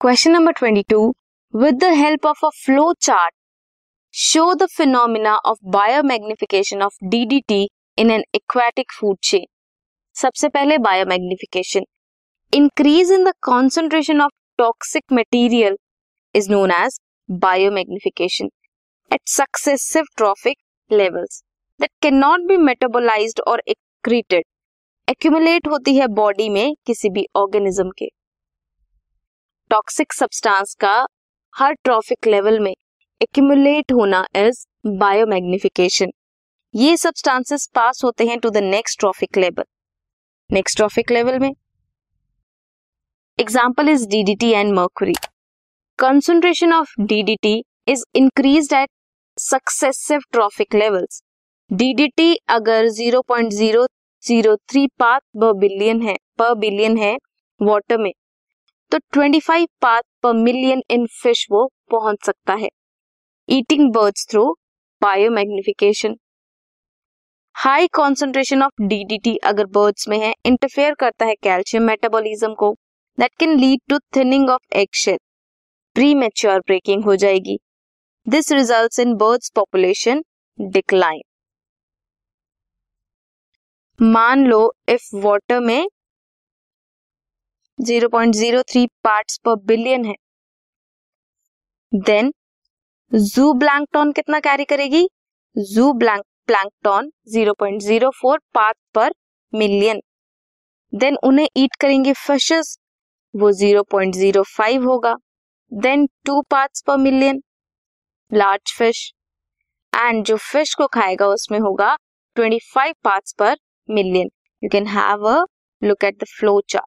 Question number twenty two with the help of a flow chart show the phenomena of biomagnification of DDT in an aquatic food chain सबसे पहले biomagnification increase in the concentration of toxic material is known as biomagnification at successive trophic levels that can not be metabolised और excreted accumulate होती है body में किसी भी organism के. Toxic substance का हर ट्रॉफिक लेवल में एक्यूमुलेट होना इज़ बायोमैग्निफिकेशन ये सब्सटेंसेस पास होते हैं to the next trophic level next trophic level में example is DDT and mercury concentration of DDT is increase at successive trophic levels DDT अगर 0.003 part per billion है per billion है water में. तो 25 part per million इन fish वो पहुँच सकता है। Eating birds through biomagnification high concentration of DDT अगर बर्ड्स में है इंटरफेयर करता है कैल्शियम मेटाबॉलिज्म को। That can lead to thinning of egg shell premature breaking हो जाएगी। This result in birds population decline मान लो इफ़ वाटर में 0.03 पार्ट्स पर बिलियन है। देन जू ब्लैंकटॉन कितना कैरी करेगी? Zoo plank plankton 0.04 part per million. Then उन्हें ईट करेंगे फिशेस वो 0.05 होगा। Then two parts per million large fish and जो फ़िश को खाएगा, उसमें होगा 25 parts per million. You can have a look at the flow chart